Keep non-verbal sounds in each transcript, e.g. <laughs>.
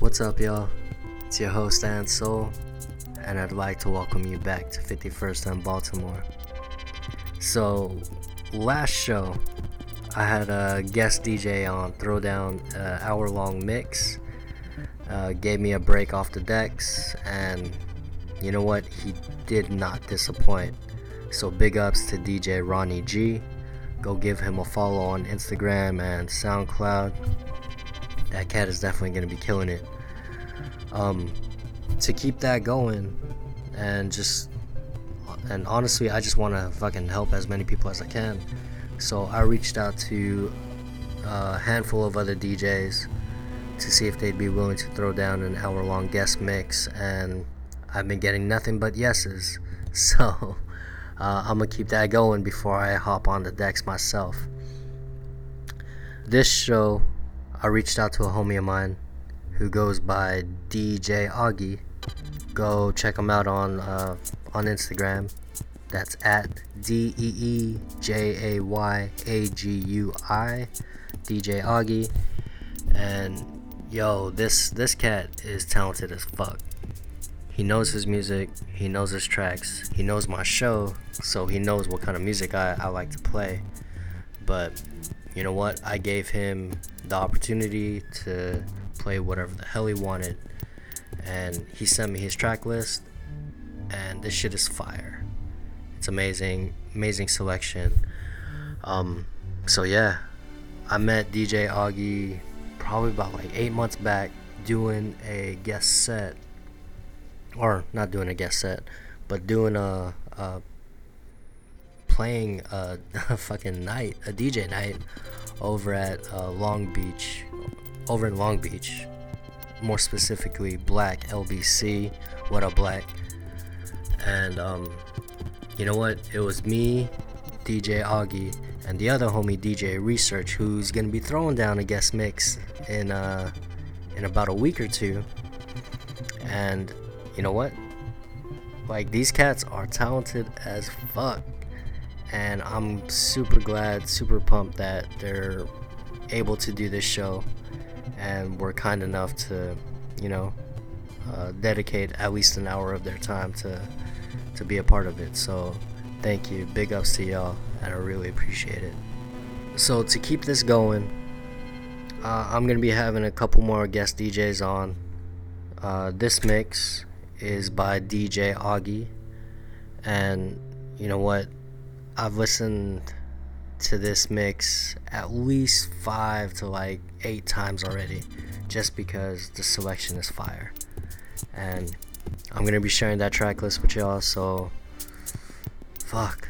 What's up, y'all? It's your host, Ann Soul, and I'd like to welcome you back to 51st and Baltimore. So, last show, I had a guest DJ on Throwdown, uh, hour long mix. Uh, gave me a break off the decks, and you know what? He did not disappoint. So, big ups to DJ Ronnie G. Go give him a follow on Instagram and SoundCloud. That cat is definitely going to be killing it. Um, to keep that going, and just, and honestly, I just want to fucking help as many people as I can. So I reached out to a handful of other DJs to see if they'd be willing to throw down an hour long guest mix, and I've been getting nothing but yeses. <laughs> So uh, I'm gonna keep that going before I hop on the decks myself. This show, I reached out to a homie of mine who goes by DJ Agui. Go check him out on uh, on Instagram. That's at D E E J A Y A G U I, DJ Agui. And yo, this this cat is talented as fuck. He knows his music, he knows his tracks, he knows my show, so he knows what kind of music I, I like to play. But you know what? I gave him the opportunity to play whatever the hell he wanted, and he sent me his track list, and this shit is fire. It's amazing, amazing selection. Um, so yeah, I met DJ Agui probably about like eight months back doing a guest set or not doing a guest set, but doing a, a playing a, <laughs> a, fucking night, a DJ night over at uh, Long Beach, over in Long Beach, more specifically Black LBC. What up, Black? And um, you know what? It was me, DJ Agui, and the other homie DJ Research, who's gonna be throwing down a guest mix in uh in about a week or two. And you know what? Like these cats are talented as fuck. And I'm super glad, super pumped that they're able to do this show and were kind enough to, you know, uh, dedicate at least an hour of their time to to be a part of it. So thank you. Big ups to y'all and I really appreciate it. So to keep this going, uh, I'm gonna be having a couple more guest DJs on. Uh, this mix is by DJ Agui. And you know what? I've listened to this mix at least five to like eight times already, just because the selection is fire. And I'm gonna be sharing that track list with y'all, so fuck.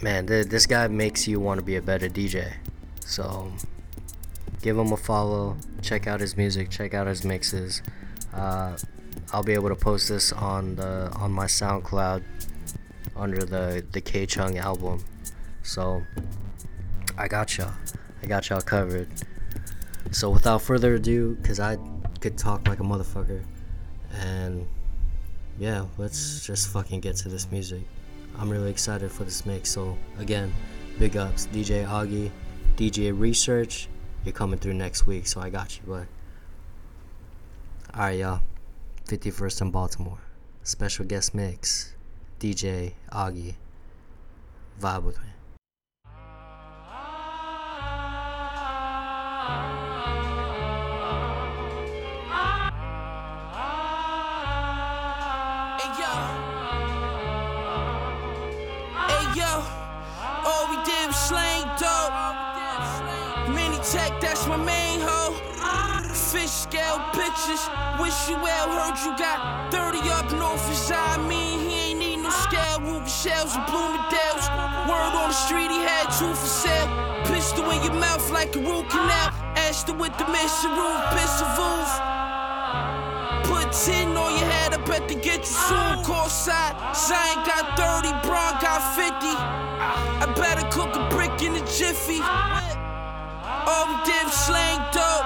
Man, th- this guy makes you want to be a better DJ. So give him a follow, check out his music, check out his mixes. Uh, I'll be able to post this on the on my SoundCloud under the the KCHUNG album. So I got y'all. I got y'all covered. So without further ado, cause I could talk like a motherfucker, and yeah, let's just fucking get to this music. I'm really excited for this mix. So again, big ups, DJ Agui, DJ Research. You're coming through next week, so I got you, but. Alright, y'all. 51st in Baltimore. Special guest mix. DJ Agui. Vibe with me. Slang dope. Mini tech, that's my main hoe. Fish scale pictures. Wish you well, heard you got 30 up north as I Bloomingdale's. Word on the street, he had two for sale. Pistol in your mouth like a root canal. Ashton with the mission roof, pistol roof. Put 10 on your head, I bet to get you soon. Call side, Zion got 30, Braun got 50. I better cook a brick in a jiffy. All we did slang dope.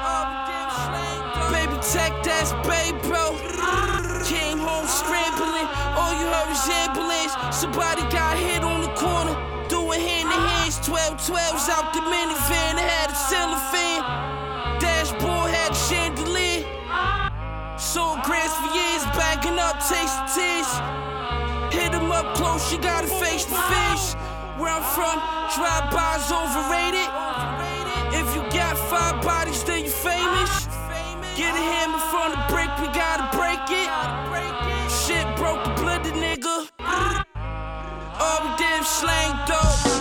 Baby tech, that's babe, bro. 12's ambulance. Somebody got hit on the corner. Doing hand to hands, 12 12s out the minivan. Had a cellophane. Dashboard had a chandelier. Sold grants for years, backing up, taste the tears. Hit him up close, you gotta face the fish. Where I'm from, drive bys overrated. If you got five bodies, then you famous. Get a hammer from the brick, we gotta break it. We did slang dope.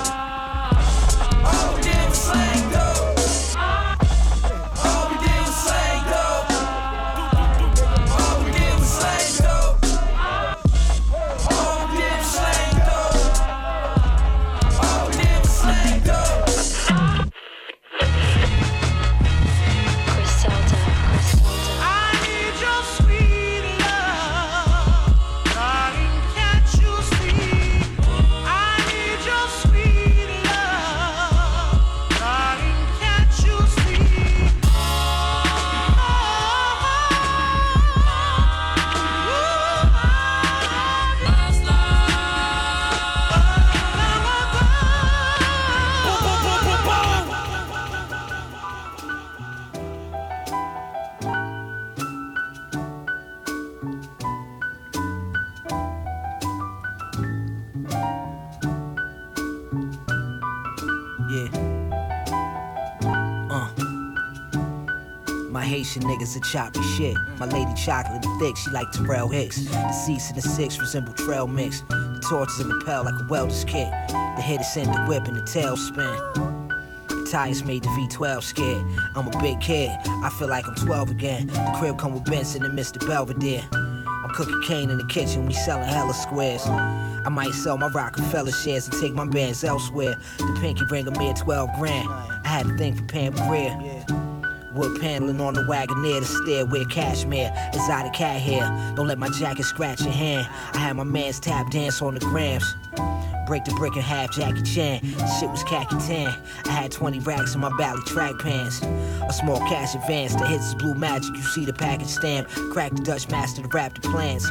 Niggas a choppy shit. My lady chocolate thick, she like Terrell Hicks. The seats in the six resemble trail mix. The torches in the pel like a welder's kit. The head is in the whip and the tail spin. The tires made the V12 scared. I'm a big kid. I feel like I'm 12 again. The crib come with Benson and Mr. Belvedere. I'm cooking cane in the kitchen, we selling hella squares. I might sell my Rockefeller shares and take my bands elsewhere. The pinky ring a mere 12 grand. I had a thing for Pam Grier. Wood paneling on the Wagoneer, the stairway cashmere, exotic cat hair. Don't let my jacket scratch your hand. I had my man's tap dance on the grams. Break the brick in half, Jackie Chan. Shit was khaki tan. I had 20 racks in my Bally track pants. A small cash advance, the hits blue magic. You see the package stamp. Crack the Dutch master to wrap the plans.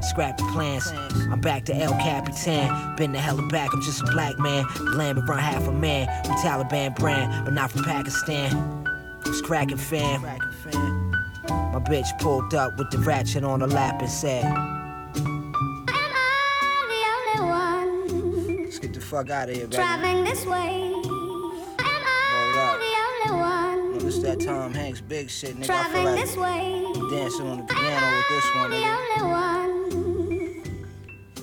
Scrap the plans. I'm back to El Capitan. Been the hella back, I'm just a black man. Lamb around half a man. We Taliban brand, but not from Pakistan. Was cracking fam. My bitch pulled up with the ratchet on her lap and said, Am I the only one Let's get the fuck out of here, baby. driving this way? Am I the only one It's that Tom Hanks big shit, nigga. Driving like this way? I'm dancing on the piano with this one, the only one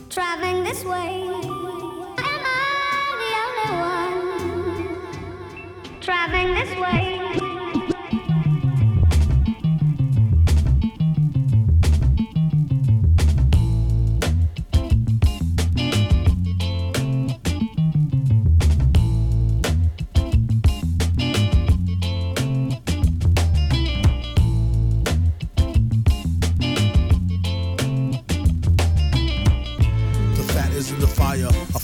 driving this way? Am I the only one driving this way?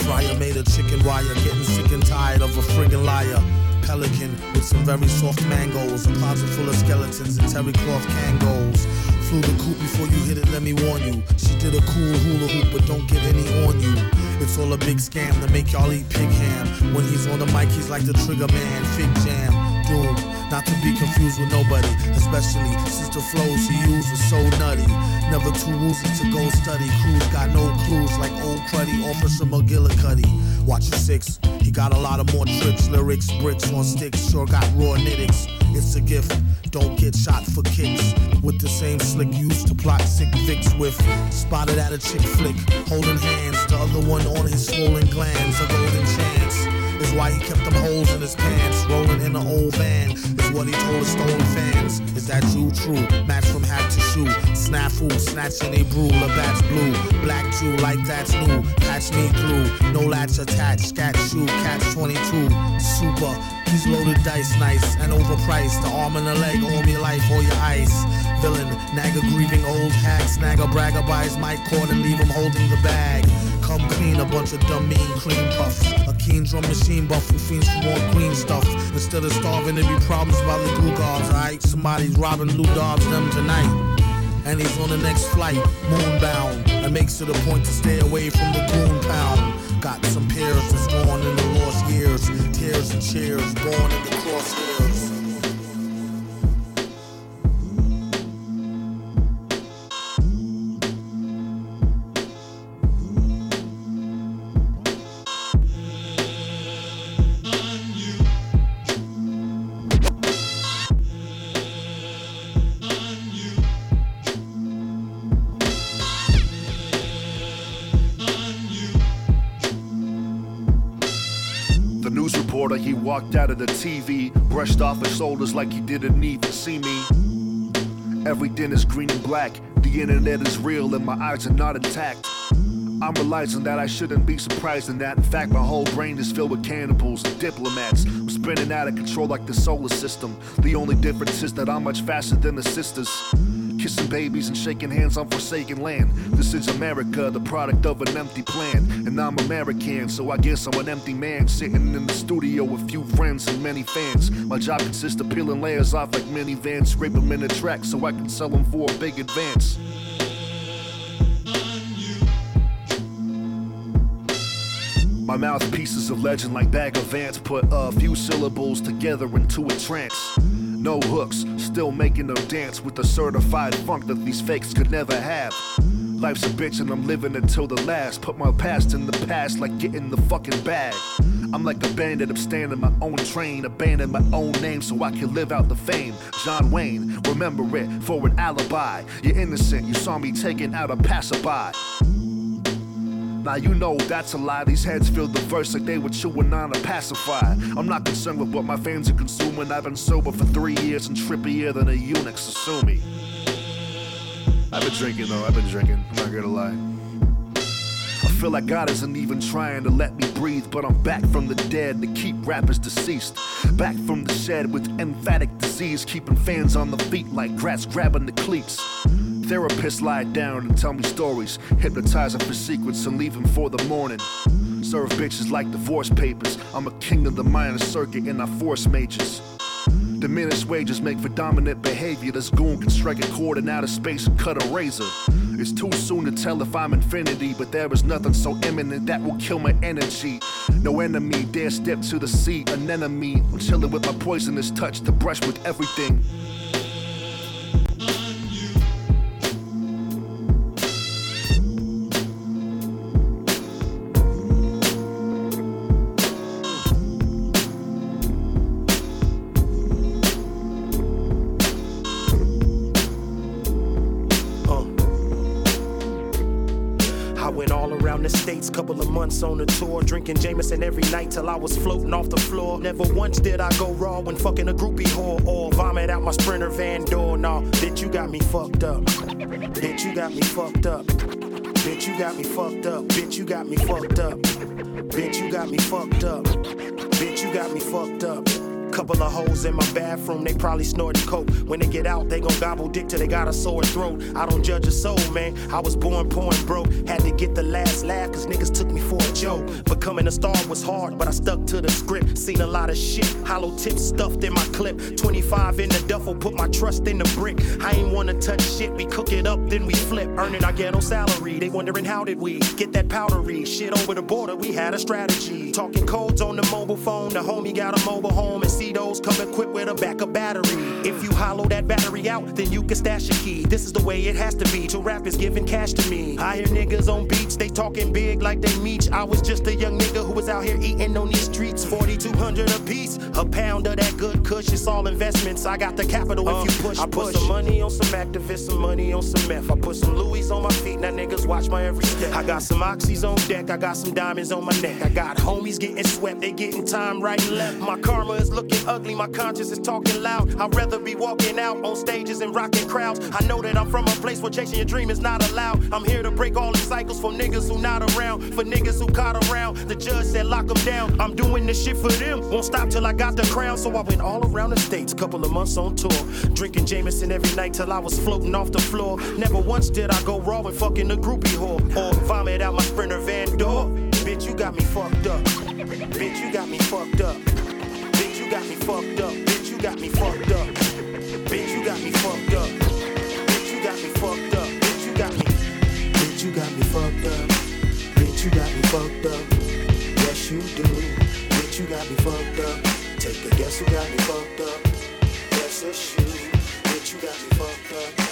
Fryer made of chicken wire. Getting sick and tired of a friggin' liar. Pelican with some very soft mangoes. A closet full of skeletons and terry cloth kangos. Flew the coop before you hit it, let me warn you. She did a cool hula hoop, but don't get any on you. It's all a big scam to make y'all eat pig ham. When he's on the mic, he's like the trigger man. Fig jam, doom. Not to be confused with nobody, especially since the flows he used was so nutty. Never too woozy to go study. Crews got no clues like old cruddy Officer McGillicuddy. Watch your six, he got a lot of more tricks, lyrics, bricks on sticks, sure got raw nitticks. It's a gift, don't get shot for kicks. With the same slick used to plot sick Vicks with. Spotted at a chick flick, holding hands, the other one on his swollen glands, a golden chance why he kept them holes in his pants. Rolling in an old van is what he told his stolen fans. Is that you true? Match from hat to shoe. Snafu, snatching a brew, Labatt's blue. Black Jew, like that's new. Patch me through, no latch attached. Scat shoe, catch 22. Super, he's loaded dice, nice and overpriced. The arm and the leg, all your life, all your ice. Villain, nag a grieving old hag, snag a bragger his mic cord and leave him holding the bag. Come clean, a bunch of dumb mean cream puffs. A keen drum machine buff who fiends for more green stuff. Instead of starving, there be problems by the glue guards, alright? Somebody's robbing Lou Dobbs them tonight. And he's on the next flight, moonbound. And makes it a point to stay away from the goon pound. Got some peers that's gone in the lost years. Tears and cheers, born in the crosshairs. He walked out of the TV, brushed off his shoulders like he didn't even see me. Everything is green and black, the internet is real, and my eyes are not intact. I'm realizing that I shouldn't be surprised in that. In fact, my whole brain is filled with cannibals and diplomats. I'm spinning out of control like the solar system. The only difference is that I'm much faster than the sisters. Kissing babies and shaking hands on forsaken land. This is America, the product of an empty plan. And I'm American, so I guess I'm an empty man. Sitting in the studio with few friends and many fans. My job consists of peeling layers off like minivans, scrape them in a track so I can sell them for a big advance. My mouthpieces of legend like bag of ants put a few syllables together into a trance. No hooks, still making them dance with the certified funk that these fakes could never have. Life's a bitch and I'm living until the last. Put my past in the past like getting the fucking bag. I'm like a bandit, I'm standing my own train, abandon my own name so I can live out the fame. John Wayne, remember it for an alibi. You're innocent, you saw me taking out a passerby. Now you know that's a lie. These heads feel the verse like they were chewing on a pacifier. I'm not concerned with what my fans are consuming. I've been sober for three years and trippier than a eunuch, so sue me. I've been drinking though, I've been drinking. I'm not gonna lie. I feel like God isn't even trying to let me breathe, but I'm back from the dead to keep rappers deceased. Back from the shed with emphatic disease, keeping fans on the feet like grass grabbing the cleats. Therapists lie down and tell me stories, hypnotizing for secrets and leaving for the morning. Serve bitches like divorce papers. I'm a king of the minor circuit and I force majors. Diminished wages make for dominant behavior. This goon can strike a chord in outer space and cut a razor. It's too soon to tell if I'm infinity, but there is nothing so imminent that will kill my energy. No enemy dare step to the sea, an enemy. I'm chilling with my poisonous touch to brush with everything. On the tour, drinking Jameson every night till I was floating off the floor. Never once did I go raw when fucking a groupie whore or vomit out my sprinter van door. Nah, bitch, you got me fucked up. Bitch, you got me fucked up. Bitch, you got me fucked up. Bitch, you got me fucked up. Bitch, you got me fucked up. Bitch, you got me fucked up. Couple of hoes in my bathroom, they probably snorting coke. When they get out, they gon' gobble dick till they got a sore throat. I don't judge a soul, man. I was born poor and broke. Had to get the last laugh, cause niggas took me for a joke. Becoming a star was hard, but I stuck to the script. Seen a lot of shit, hollow tips stuffed in my clip. 25 in the duffel, put my trust in the brick. I ain't wanna touch shit, we cook it up, then we flip. Earning our ghetto salary, they wondering how did we get that powdery shit over the border. We had a strategy. Talking codes on the mobile phone, the homie got a mobile home and see those come equipped with a backup battery. If you hollow that battery out, then you can stash a key. This is the way it has to be. To rap is giving cash to me. I hear niggas on beats, they talking big like they meet. I was just a young nigga who was out here eating on these streets. 4200 a piece, a pound of that good cush. It's all investments. I got the capital if you uh, push. I put some money on some activists, some money on some meth. I put some Louis on my feet, now niggas watch my every step. I got some oxys on deck, I got some diamonds on my neck. I got homies getting swept, they getting time right and left. My karma is looking ugly, my conscience is talking loud. I'd rather be walking out on stages and rocking crowds. I know that I'm from a place where chasing your dream is not allowed. I'm here to break all the cycles for niggas who not around, for niggas who caught around. The judge said lock them down. I'm doing this shit for them. Won't stop till I got the crown. So I went all around the states, couple of months on tour. Drinking Jameson every night till I was floating off the floor. Never once did I go raw and fucking a groupie whore. Or vomit out my sprinter van door. Bitch, you got me fucked up. Bitch, you got me fucked up. You got me fucked up. Bitch, you got me fucked up. Bitch, you got me fucked up. Bitch, you got me fucked up. Bitch, you got me. Bitch, you got me fucked up. Bitch, you got me fucked up. Yes, you do. Bitch, you got me fucked up. Take a guess who got me fucked up. Yes, it's you. Bitch, you got me fucked up.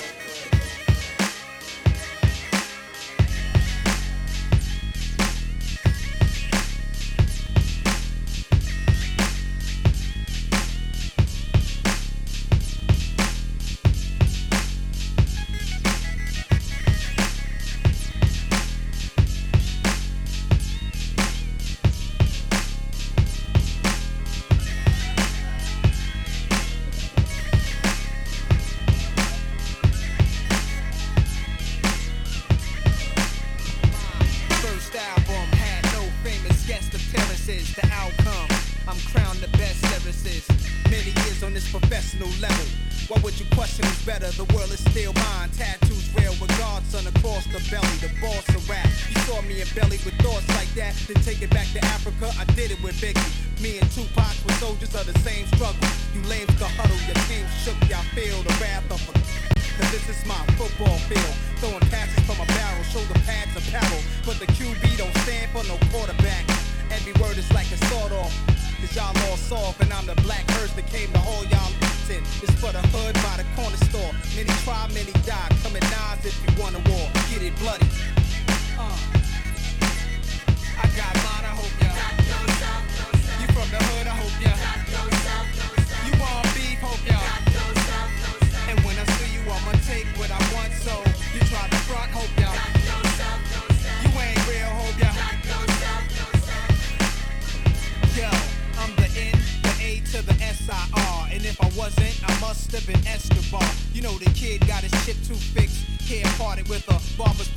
Got his chip too. Hair parted with a barber's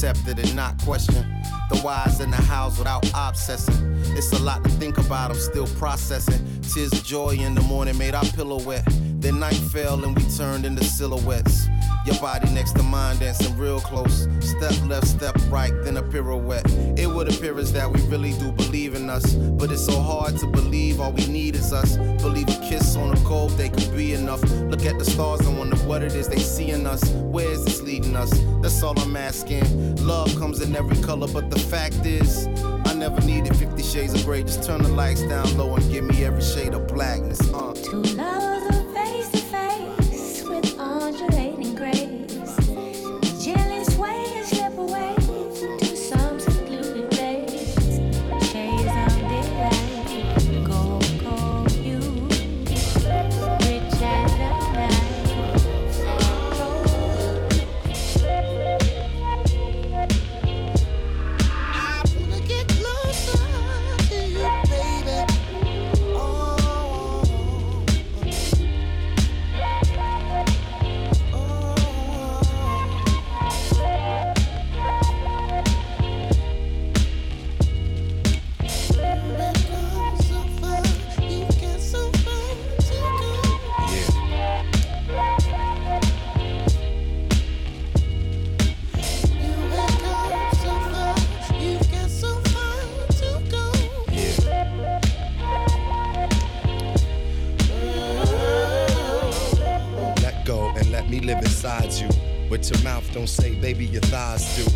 trying to accept it and not question the whys and the hows without obsessing. It's a lot to think about, I'm still processing. Tears of joy in the morning made our pillow wet. Then night fell and we turned into silhouettes. Your body next to mine dancing real close. Step left, step right, then a pirouette. It would appear as that we really do believe in us. But it's so hard to believe all we need is us. Believe a kiss on a cold day could be enough. Look at the stars and wonder what it is they see in us. Where is us? That's all I'm asking. Love comes in every color, but the fact is, I never needed 50 shades of gray. Just turn the lights down low and give me every shade of blackness. Uh. Your mouth don't say, baby, your thighs do.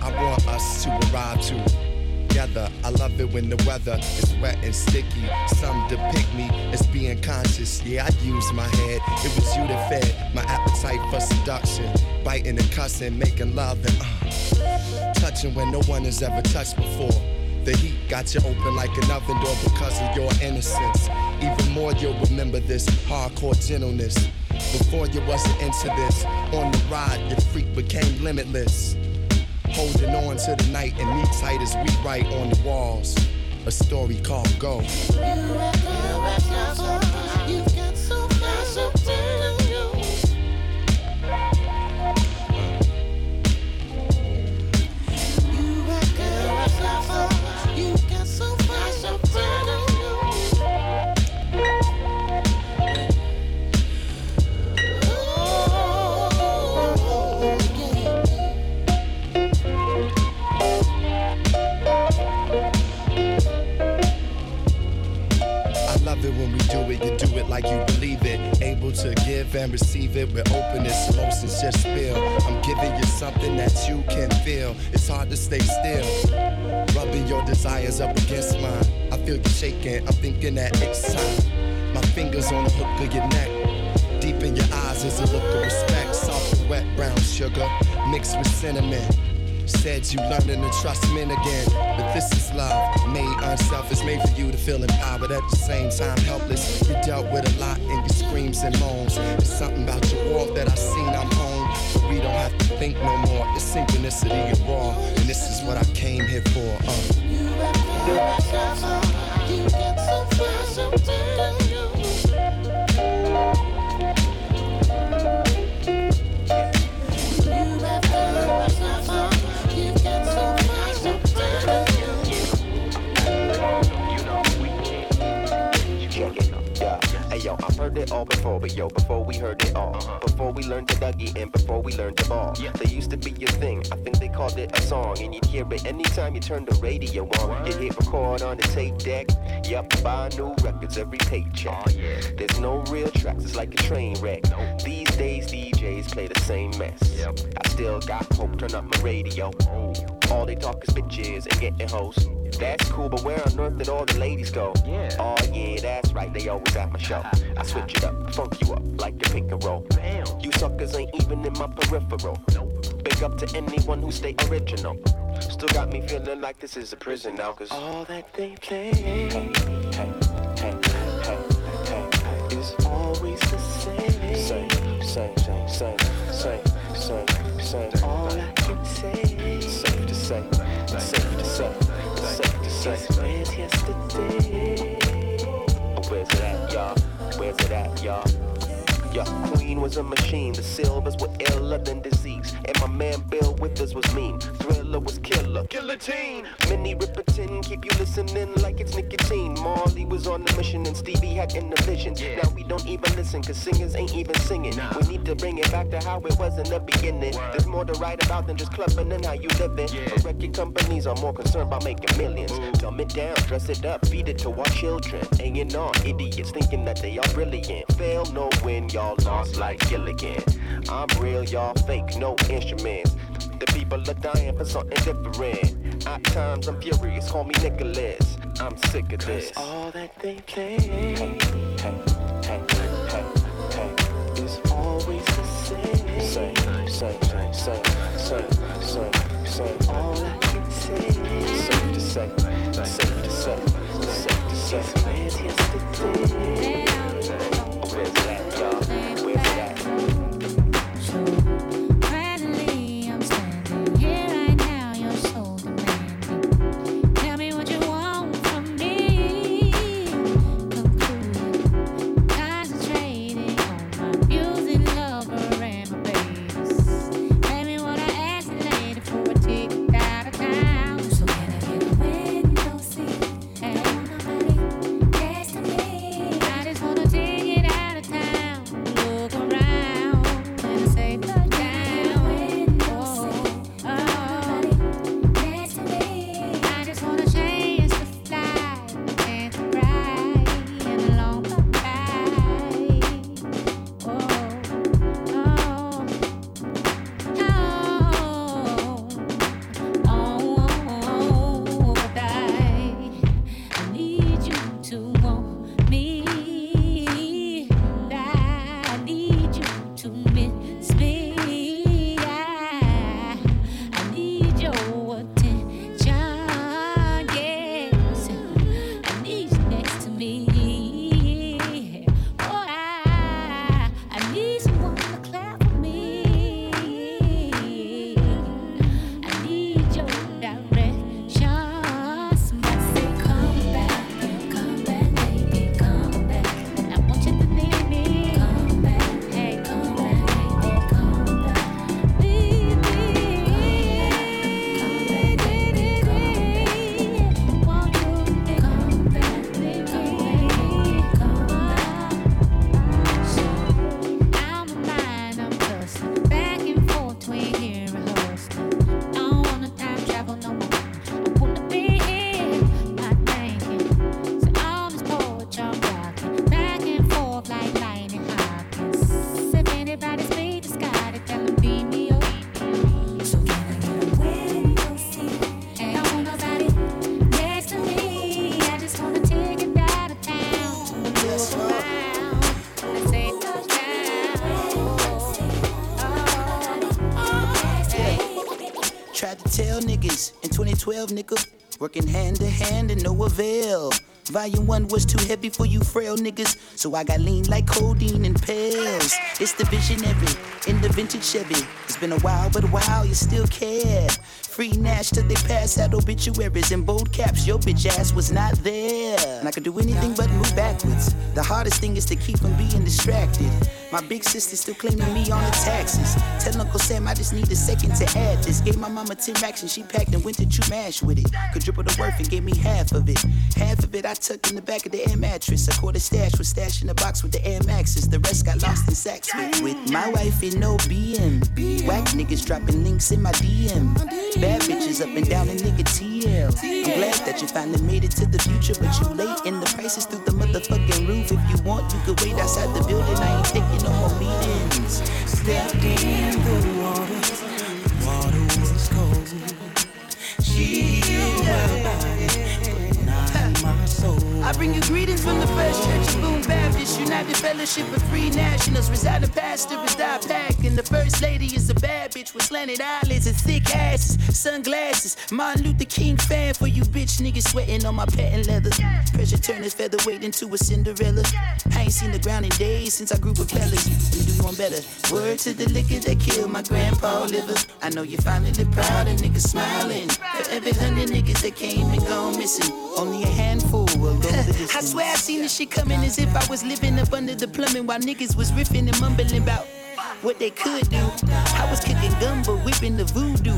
I want us to arrive together. I love it when the weather is wet and sticky. Some depict me as being conscious. Yeah, I use my head. It was you that fed my appetite for seduction. Biting and cussing, making love and uh, touching when no one has ever touched before. The heat got you open like an oven door because of your innocence. Even more, you'll remember this hardcore gentleness. Before you wasn't into this, on the ride, your freak became limitless. Holding on to the night and me tight as we write on the walls. A story called Go. Receive it with openness, emotions just spill. I'm giving you something that you can feel. It's hard to stay still. Rubbing your desires up against mine. I feel you shaking, I'm thinking that it's time. My fingers on the hook of your neck. Deep in your eyes is a look of respect. Soft and wet brown sugar mixed with cinnamon. Said you learning to trust men again, but this is love, made unselfish, made for you to feel empowered at the same time helpless. You dealt with a lot in your screams and moans. It's something about your walk that I seen I'm home, but we don't have to think no more. It's synchronicity and raw, and this is what I came here for. Uh. Check I've heard it all before, but yo, before we heard it all, uh-huh. before we learned to Dougie and before we learned to ball, there used to be a thing. I think they called it a song, and you'd hear it anytime you turn the radio on. You'd hit record on the tape deck. Yep, buy new records every paycheck. Oh, There's no real tracks, it's like a train wreck. These days DJs play the same mess. I still got hope, turn up my radio. Oh. All they talk is bitches and getting hoes. That's cool, but where on earth did all the ladies go? Yeah. Oh yeah, that's right, they always at my show. <laughs> I switch it up, funk you up like a pick and roll. You suckers ain't even in my peripheral. Big up to anyone who stay original. Still got me feeling like this is a prison now, cause all that they play. Hey, hey, hey, hey, hey, is always the same. Same, same, same, same, same, same, same. All I can say. Safe to say, Where's it at, y'all? Where's it at, y'all? Yeah, Queen was a machine. The Sylvers were iller than disease. And my man Bill Withers was mean. Thriller was killer. Guillotine. Minnie Riperton, keep you listening like it's nicotine. Marley was on the mission and Stevie had in the vision. Now we don't even listen, cause singers ain't even singing. We need to bring it back to how it was in the beginning. There's more to write about than just clubbing and how you living. But record companies are more concerned about making millions. Dumb it down, dress it up, feed it to our children. Hanging on, idiots thinking that they are brilliant. Fail, no win, y'all lost like Gilligan. I'm real, y'all fake, no instruments. The people are dying for something different. At times I'm furious, call me Nicholas. I'm sick of this. All that they play. Hey, hey, hey, hey, hey, is always the same. Same, same, same, same, same, same, same. All I can say. Safe to say, safe to say, safe to say. Where's yesterday? Where's that, y'all? 12, nigga. Working hand to hand and no avail. Volume one was too heavy for you frail niggas, so I got lean like codeine and pills. It's the visionary in the vintage Chevy. It's been a while, but wow, you still care. Free Nash till they pass out obituaries in bold caps. Your bitch ass was not there, and I could do anything but move backwards. The hardest thing is to keep from being distracted. My big sister still claiming me on the taxes. Tell Uncle Sam I just need a second to add this. Gave my mama 10 racks and she packed and went to True Mash with it. Could triple the worth and gave me half of it. Half of it I tucked in the back of the air mattress. A quarter stash was stashed in the box with the Air Maxes. The rest got lost in sacks with, with my wife in no BM. Whack niggas dropping links in my DM. Bad bitches up and down in nigga TL. I'm glad that you finally made it to the future, but you late and the prices through the motherfucking roof. If you want, you could wait outside the building. I ain't taking no more meetings. Fellowship of Free Nationals. Residing pastor is die pack, and the First Lady is a bad bitch with slanted eyelids and thick asses, sunglasses. Martin Luther King fan for you bitch niggas sweating on my patent leather. Pressure turn his featherweight into a Cinderella. I ain't seen the ground in days since I grew with fellas. We do one better. Word to the liquor that killed my grandpa liver. I know you're finally proud and niggas smiling. For every hundred niggas that came and gone missing, only a handful go I swear I seen this shit coming as if I was living up under the plumbing while niggas was riffing and mumbling about what they could do. I was kicking gumbo, whipping the voodoo.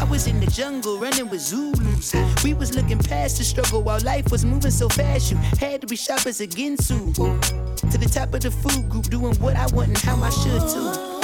I was in the jungle running with Zulus. We was looking past the struggle while life was moving so fast. You had to be sharp as a Ginsu. To the top of the food group, doing what I want and how I should too.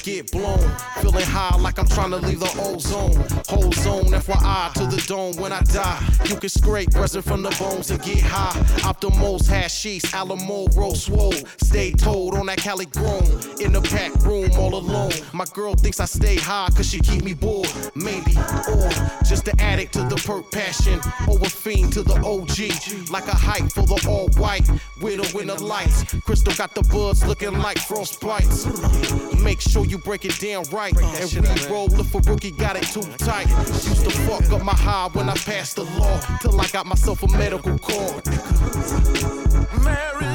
Get blown. Feeling high like I'm trying to leave the ozone. Whole zone, FYI to the dome when I die. You can scrape resin from the bones and get high. Optimals, hashish, Alamo, roll swole. Stay told on that Cali grown. In the pack room all alone. My girl thinks I stay high cause she keep me bored. Maybe, or just an addict to the perk passion. Or a fiend to the OG. Like a hype for the all white. With the winter lights. Crystal got the buds looking like frostbites. Make sure you break it down right. And roll if a rookie got it too tight. Used to fuck up my high when I passed the law. Till I got myself a medical card. Mary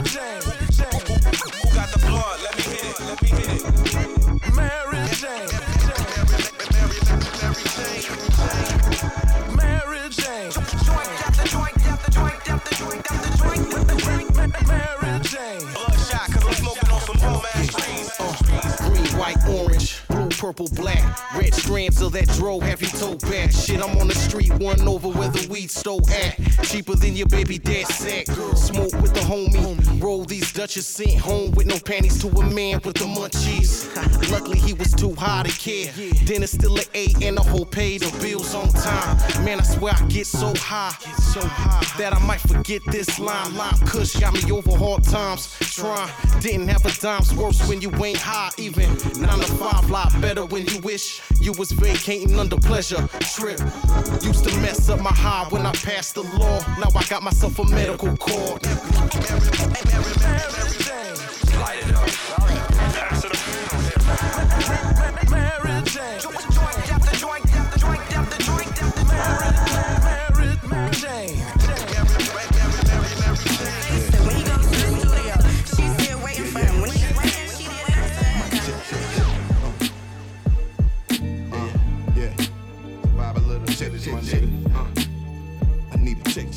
purple, black. Red strands of that dro you toe back. Shit, I'm on the street, one over where the weed stole at. Cheaper than your baby dad sack. Smoke with the homie. Roll these Dutchess sent home with no panties to a man with the munchies. <laughs> Luckily, he was too high to care. Dinner still at 8 and the whole paid the bills on time. Man, I swear I get so high. So high that I might forget this line. Lime Kush got me over hard times. Trying, didn't have a dime's worse when you ain't high. Even nine to five, lot better when you wish you was vacating under pleasure. Trip used to mess up my high when I passed the law. Now I got myself a medical cord. Light it up. Pass it up. Mary Jane.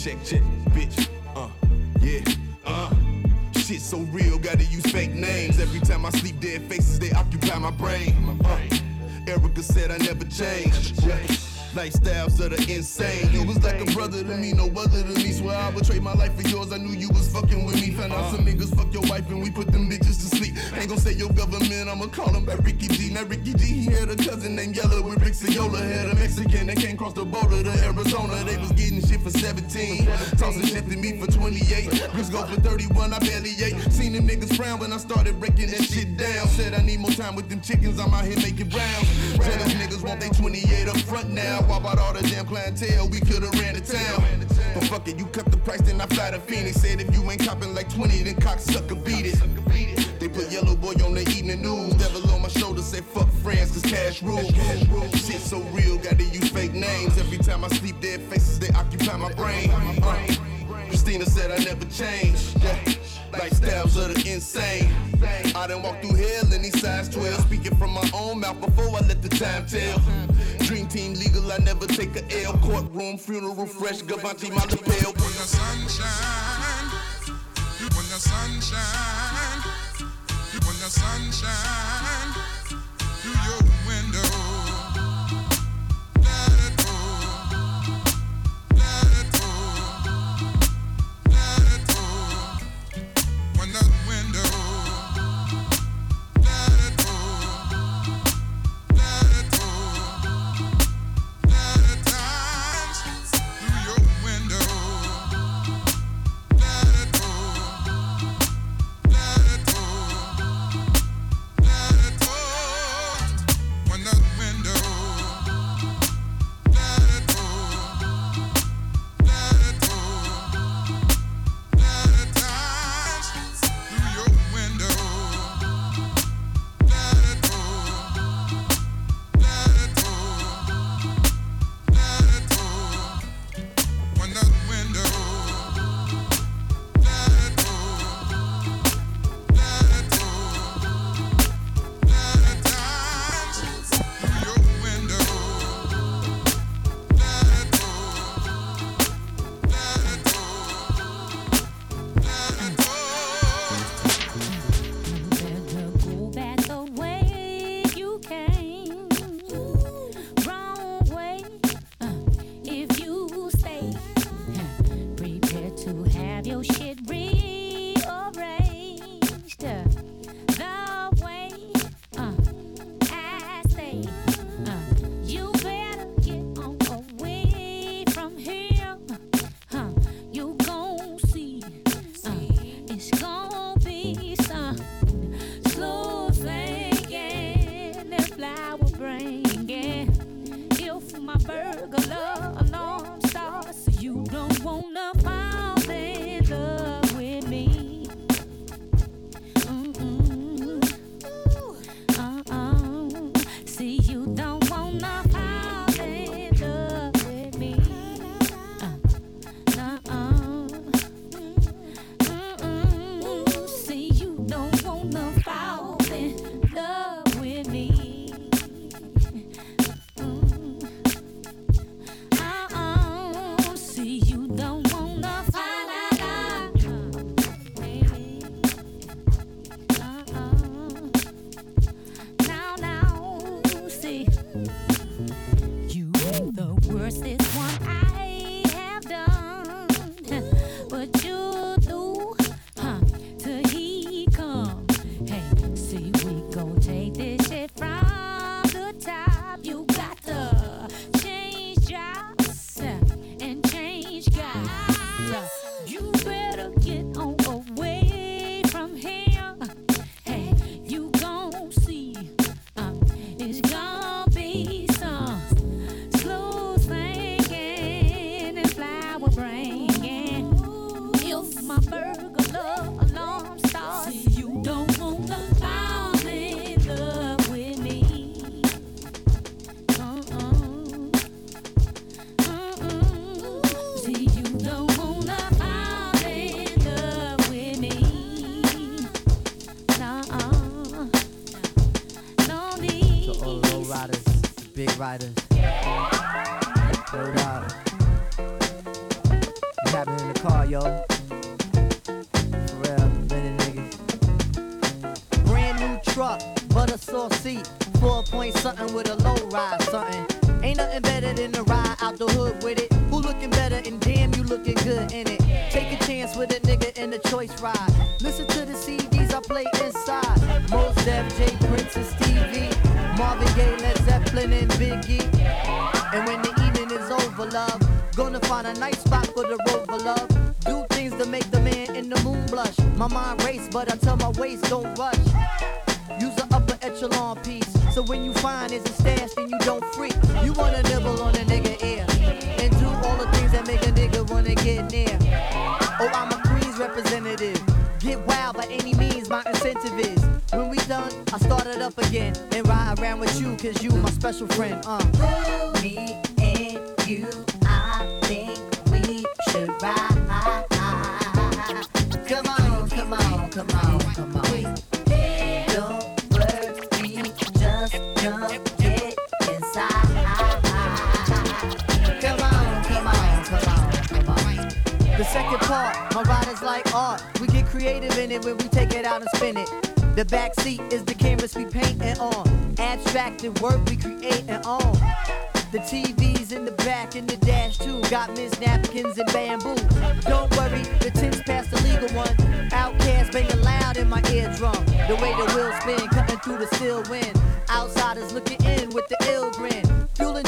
Check, check, bitch. Uh. Yeah. Uh. Shit so real, gotta use fake names. Every time I sleep, dead faces, they occupy my brain. Uh. Erica said I never changed. Yeah. Lifestyles of the insane. You was like a brother to me, no other to me. Swear I would trade my life for yours. I knew you was fucking with me. Found out some uh. niggas fuck your wife and we put them bitches to sleep. Ain't gon' say your government, I'ma call him back Ricky G. Now Ricky G, he had a cousin named Yellow with Rick Ciola. Had a Mexican that came across the border to Arizona. They was getting shit for 17. Tossing shit to me for 28. Bricks go for 31, I barely ate. Seen them niggas frown when I started breaking that shit down. Said I need more time with them chickens, I'm out here making rounds. Jealous niggas want they 28 up front now. Why about all the damn clientele? We could've ran the town. But fuck it, you cut the price, then I fly to Phoenix. Said if you ain't copping like 20, then cocksucker beat it. They put Yellow Boy on the evening news. Devil on my shoulder, say fuck friends, cause cash rules. Shit so real, gotta use fake names. Every time I sleep, dead faces, they occupy my brain. Uh, Christina said I never change. Yeah. Lifestyles of the insane. I done walked through hell in these size 12. Speaking from my own mouth before I let the time tell. Dream team legal, I never take a L. Courtroom, funeral, fresh, Gavanti, my lapel. When the sunshine, when the sunshine, when the sunshine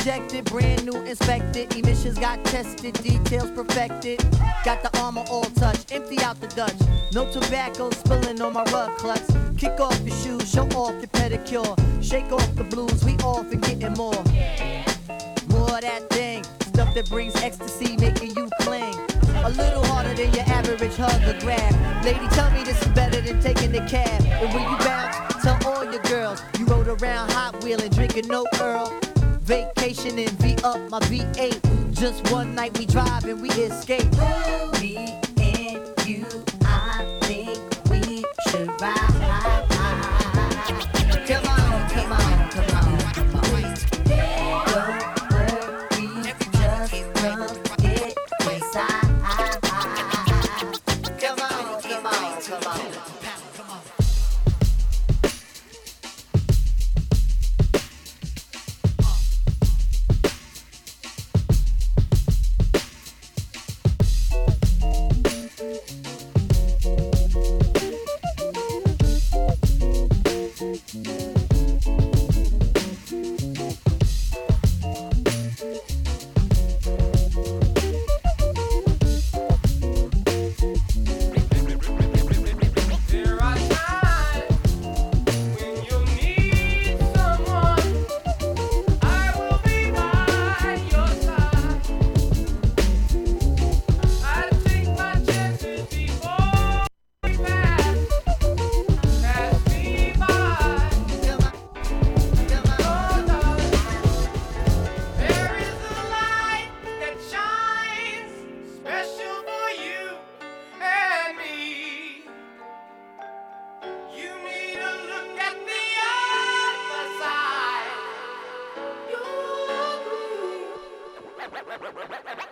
injected, brand new inspected. Emissions got tested, details perfected. Got the armor all touched, empty out the Dutch. No tobacco spilling on my rug clutch. Kick off your shoes, show off your pedicure. Shake off the blues, we all and getting more. More that thing, stuff that brings ecstasy, making you cling. A little harder than your average hug or grab. Lady, tell me this is better than taking the cab. And when you bounce, tell all your girls you rode around hot wheeling, drinking no Earl vacation and V up my V8. Just one night we drive and we escape. Me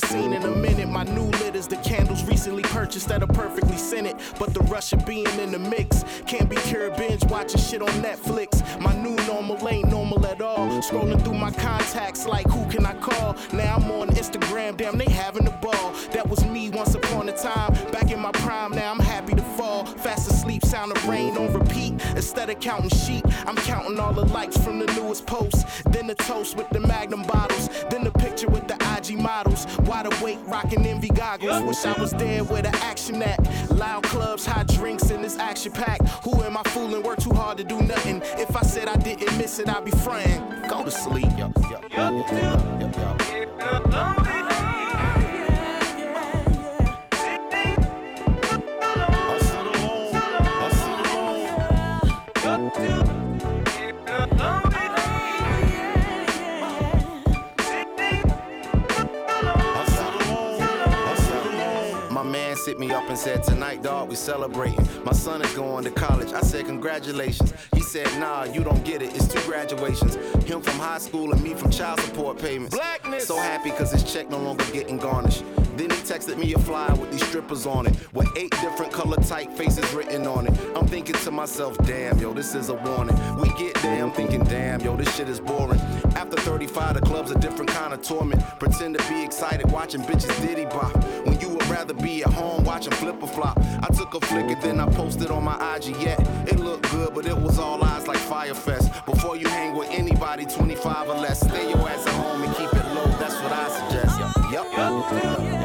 the scene in a minute. My new is the candles recently purchased that are perfectly scented. But the rush of being in the mix can't be cured. Binge watching shit on Netflix. My new normal ain't normal at all. Scrolling through my contacts like who can I call? Now I'm on Instagram, damn, they having a ball. That was me once upon a time. Back in my prime, now I'm happy to fall. Fast asleep, sound of rain on repeat. Instead of counting sheep, I'm counting all the likes from the newest posts. Then the toast with the magnum bottles. Then the picture with the IG models. Wide awake, rocking envy goggles. Wish I was there where the action at. Loud clubs, hot drinks in this action pack. Who am I fooling? Work too hard to do nothing. If I said I didn't miss it, I'd be fronting. Go to sleep. Yo, yo, yo, yo, yo, yo. Sit me up and said, Tonight, dog, we celebrating. My son is going to college. I said, Congratulations. He said, Nah, you don't get it. It's two graduations. Him from high school and me from child support payments. Blackness. So happy because his check no longer getting garnished. Then he texted me a flyer with these strippers on it, with eight different color typefaces written on it. I'm thinking to myself, damn, yo, this is a warning. We get there, I'm thinking, damn, yo, this shit is boring. After 35, the club's a different kind of torment. Pretend to be excited watching bitches diddy bop. When you rather be at home watching flip or flop. I took a flick and then I posted on my IG. Yeah, it looked good, but it was all eyes like Fyre Fest. Before you hang with anybody 25 or less, stay your ass at home and keep it low. That's what I suggest. Yup, yup,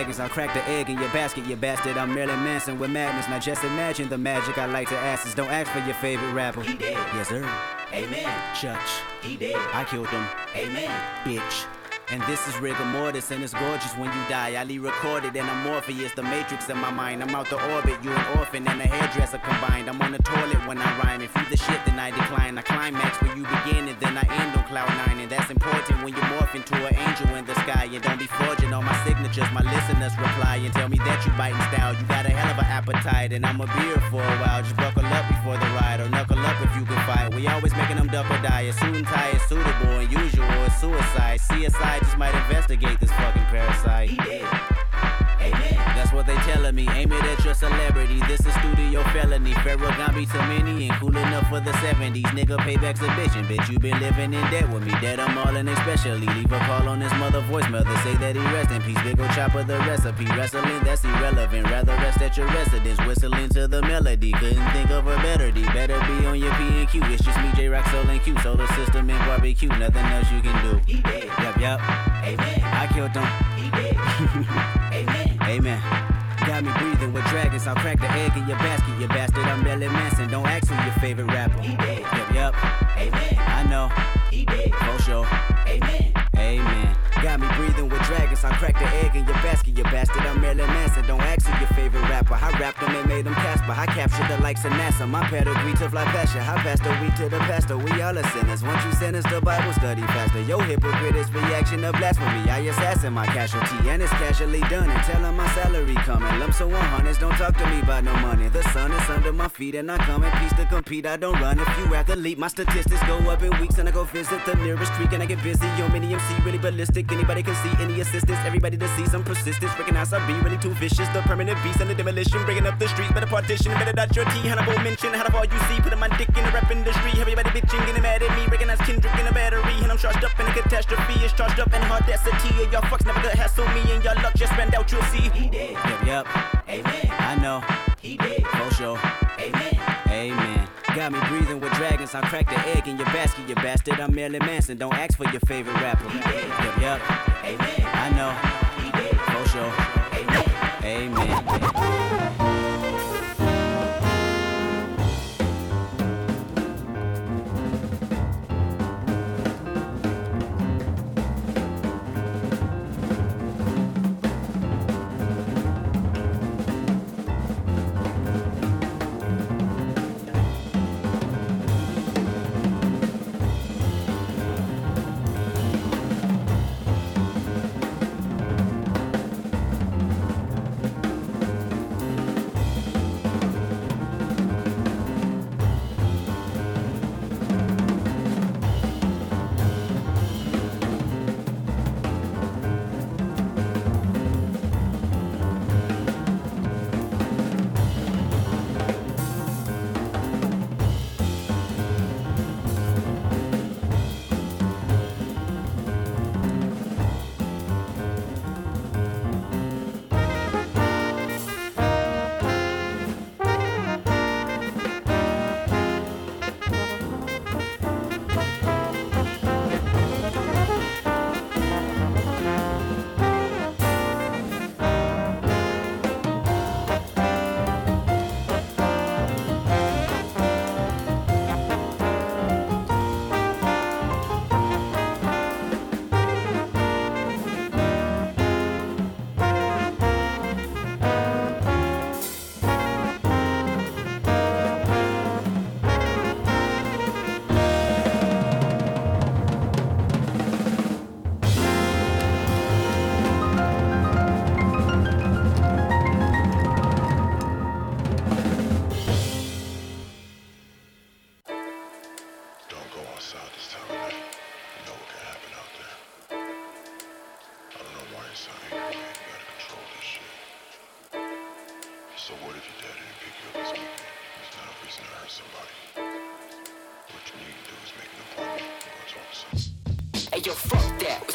dragons. I'll crack the egg in your basket, you bastard. I'm Marilyn Manson with madness. Now just imagine the magic I like to ask is don't ask for your favorite rapper. He dead. Yes, sir. Amen. Church. He dead. I killed him. Amen. Bitch. And this is rigor mortis, and it's gorgeous when you die. I recorded, and I'm Morpheus, the matrix in my mind. I'm out the orbit, you an orphan and a hairdresser combined. I'm on the toilet when I rhyme. If you the shit, then I decline. I climax where you begin, and then I end on cloud nine. And that's important when you morph into an angel in the sky. And don't be forging all my signatures. My listeners reply and tell me that you biting style. You got a hell of an appetite, and I'm a beer for a while. Just buckle up before the ride, or knuckle up if you can fight. We always making them duck or die. A suit and tie is suitable, and usual is suicide. CSI just might investigate this fucking parasite. He dead. Amen. That's what they telling me. Aim it at your celebrity. This felony. Pharaoh got me too many and cool enough for the 70s. Nigga, payback's a bitch. Bitch, you been living in debt with me. Dead I'm all in especially. Leave a call on his mother voicemail to say that he rest in peace. Big ol' chopper the recipe. Wrestling, that's irrelevant. Rather rest at your residence. Whistling to the melody. Couldn't think of a better D. Better be on your P and Q. It's just me, Jay Rock, Soul and Q. Solar system and barbecue. Nothing else you can do. He dead. Yup, yup. Amen. I killed him. He dead. <laughs> Amen. Amen. Got me breathing with dragons. I'll crack the egg in your basket, you bastard. I'm Marilyn Manson. Don't ask who your favorite rapper. He dead. Yup, yup. Amen. I know. He dead. For sure. Amen. Amen. Got me breathing with dragons. I'll crack the egg in your basket, you bastard. I'm Marilyn Manson. Don't ask who your favorite rapper. I rapped them and made them Casper. I captured the likes of NASA. My pedigree to fly you. I passed the weed to the pastor. We all are sinners. Once you sentence the Bible study faster. Yo, hypocrite is reaction of blasphemy. I assassin my casualty and it's casually done. And tell tell 'em my salary coming. Lumps of 100s. Don't talk to me about no money. The sun is under my feet and I come in peace to compete. I don't run. If you athlete, my statistics go up in weeks and I go visit the nearest creek and I get busy. Yo, mini MC really ballistic. Anybody can see any assistance. Everybody to see some persistence. Recognize I be really too vicious. The permanent beast and the demolition. Bringing up the streets. Better partition. Better dot your T. Hannibal mention. How all you see. Putting my dick in the rap industry. Everybody bitching, getting mad at me. Recognize Kendrick in a battery. And I'm charged up in a catastrophe. It's charged up in hard audacity. And y'all fucks never gonna hassle me. And y'all luck just ran out. You'll see. He did. Yep, yep. Amen. I know. He did. For sure. Amen. Amen. Got me breathing dragons. I cracked the egg in your basket, you bastard. I'm Marilyn Manson. Don't ask for your favorite rapper. Yep, yep. Amen. I know. He. For sure. Amen. Amen.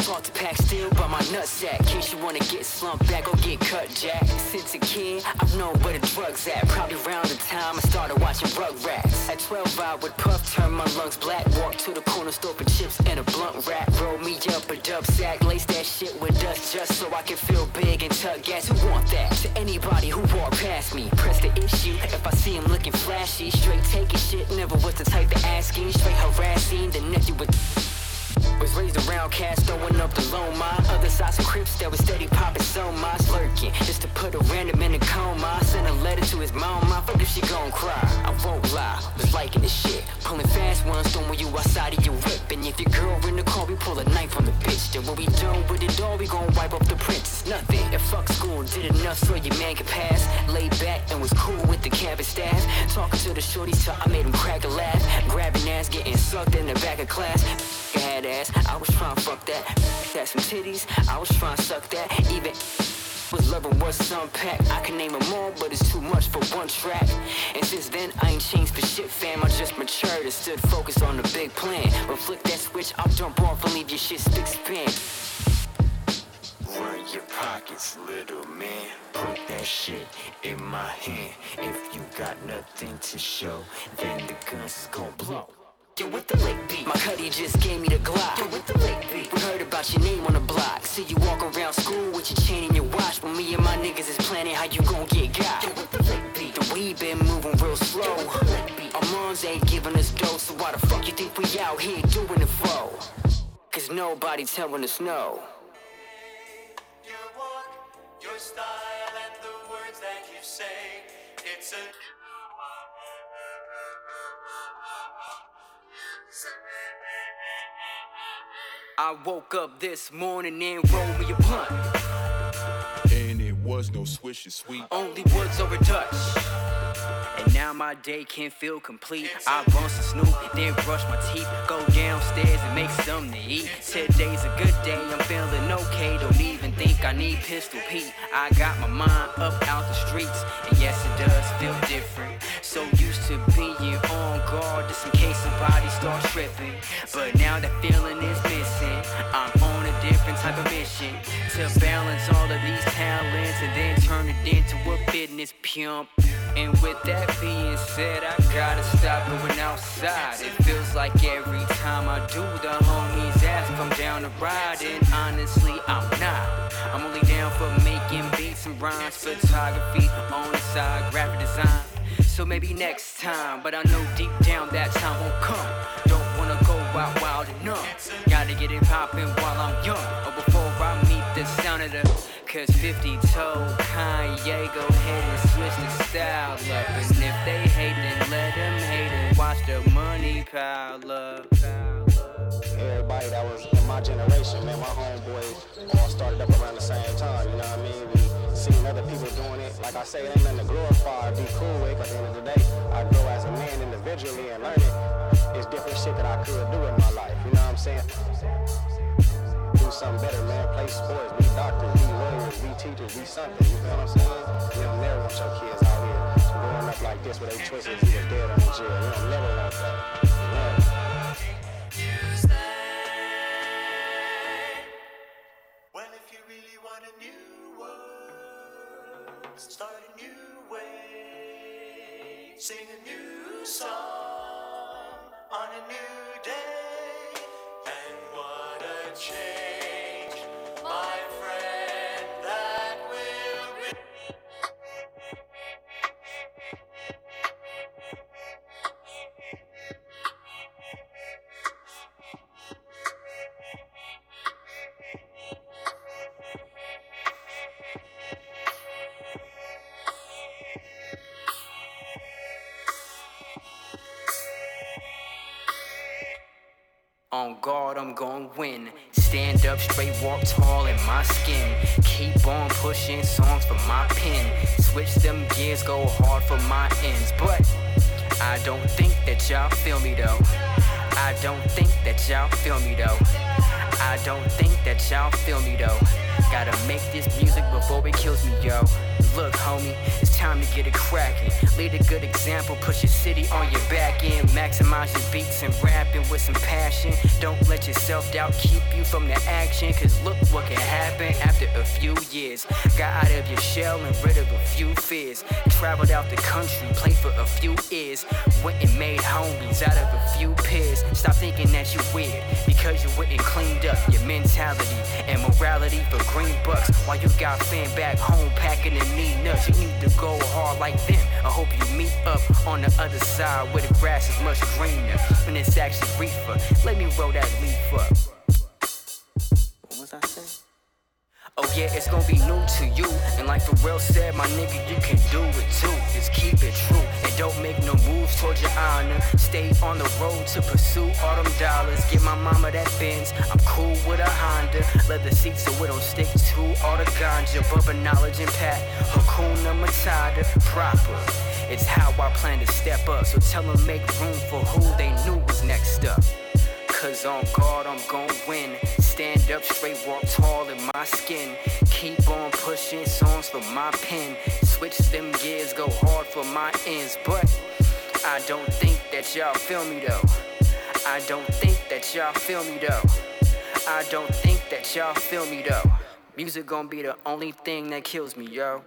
Taught to pack steel by my nutsack. In case you wanna get slumped back, go get cut, Jack. Since a kid, I've known where the drugs at. Probably around the time I started watching Rugrats. At 12, I would puff, turn my lungs black. Walk to the corner store for chips and a blunt wrap. Roll me up a dub sack, lace that shit with dust just so I can feel big and tug gas. Who want that? To anybody who walk past me, press the issue. If I see him looking flashy, straight taking shit, never was the type to asking. Straight harassing, the nephew with. Was raised around cats throwing up the loan. My other side some crips that was steady popping so my slurking. Just to put a random in a coma. I sent a letter to his mom. I fuck if she gon' cry. I won't lie, was liking this shit. Pulling fast ones, throwing you outside of your whip. And if your girl in the car, we pull a knife on the bitch. Then when we done with it all, we gon' wipe up the prints. Nothing. If fuck school did enough so your man could pass. Laid back and was cool with the campus staff. Talking to the shorties till I made him crack a laugh. Grabbing ass, getting sucked in the back of class. Had ass, I was trying to fuck that. Had some titties, I was trying to suck that. Even was loving what's unpacked. I can name them all, but it's too much for one track. And since then, I ain't changed for shit, fam. I just matured and stood focused on the big plan. But flick that switch, I'll jump off and leave your shit spick span. Run your pockets, little man. Put that shit in my hand. If you got nothing to show, then the guns is gon' blow. Yo, with the lick beat. My cutty just gave me the Glock. Yo, with the lick beat. We heard about your name on the block. See you walk around school with your chain and your watch. But me and my niggas is planning how you gon' get got. Yo, with the lick beat. The weed been moving real slow. Yo, with the lick beat. Our moms ain't giving us dough. So why the fuck you think we out here doing it for? Cause nobody telling us no. You walk, your style and the words that you say. It's a I woke up this morning and rolled me a blunt. And it was no Swisher Sweet. Only words over Dutch. Now my day can feel complete. I run some Snoop, then brush my teeth. Go downstairs and make something to eat. Today's a good day, I'm feeling okay. Don't even think I need Pistol Pete. I got my mind up out the streets. And yes, it does feel different. So used to being on guard just in case somebody starts tripping. But now that feeling is missing. I'm different type of mission to balance all of these talents and then turn it into a fitness pimp. And with that being said, I gotta stop going outside. It feels like every time I do, the homies ask I'm down to ride. And honestly, I'm not. I'm only down for making beats and rhymes, photography on the side, graphic design. So maybe next time, but I know deep down that time won't come. Don't wanna go out wild numb. Gotta get it poppin' while I'm young, or before I meet the sound of the. Cause 50 told Kanye go ahead and switch the style up. And if they hate, then let them hate and watch the money pile up. Everybody that was in my generation, man, my homeboys all started up around the same time, you know what I mean? We seen other people doing it. Like I say, it ain't nothing to glorify or be cool with, but at the end of the day, I grow as a man individually and learn it. It's different shit that I could do in my life, you know what I'm saying? Do something better, man. Play sports, be doctors, be lawyers, be teachers, be something, you know what I'm saying? You don't never want your kids out here growing up like this with their choices either dead or in jail. You don't never want that. Start a new way. Sing a new song on a new day. And what a change, my friend, On guard, I'm gonna win. Stand up straight, walk tall in my skin. Keep on pushing songs for my pen. Switch them gears, go hard for my ends. But I don't think that y'all feel me though. I don't think that y'all feel me though. I don't think that y'all feel me though. Gotta make this music before it kills me, yo. Look, homie, it's time to get it cracking. Lead a good example, push your city on your back end. Maximize your beats and rapping with some passion. Don't let your self doubt keep you from the action. Cause look what can happen after a few years. Got out of your shell and rid of a few fears. Traveled out the country, played for a few years. Went and made homies out of a few peers. Stop thinking that you're weird because you went and cleaned up your mentality and morality for green bucks. While you got fan back home packing and knee nuts, you need to go hard like them. I hope you meet up on the other side where the grass is much greener and it's actually reefer. Let me roll that leaf up. Yeah, it's gonna be new to you. And like Pharrell said, my nigga, you can do it too. Just keep it true and don't make no moves towards your honor. Stay on the road to pursue all them dollars. Get my mama that Benz. I'm cool with a Honda. Leather seats so we don't stick to all the ganja. Bumping knowledge and pat. Hakuna Matata. Proper. It's how I plan to step up. So tell them make room for who they knew was next up. Cause on guard, I'm gon' win. Stand up straight, walk tall in my skin. Keep on pushing songs for my pen. Switch them gears, go hard for my ends. But I don't think that y'all feel me though. I don't think that y'all feel me though. I don't think that y'all feel me though. Music gon' be the only thing that kills me, yo.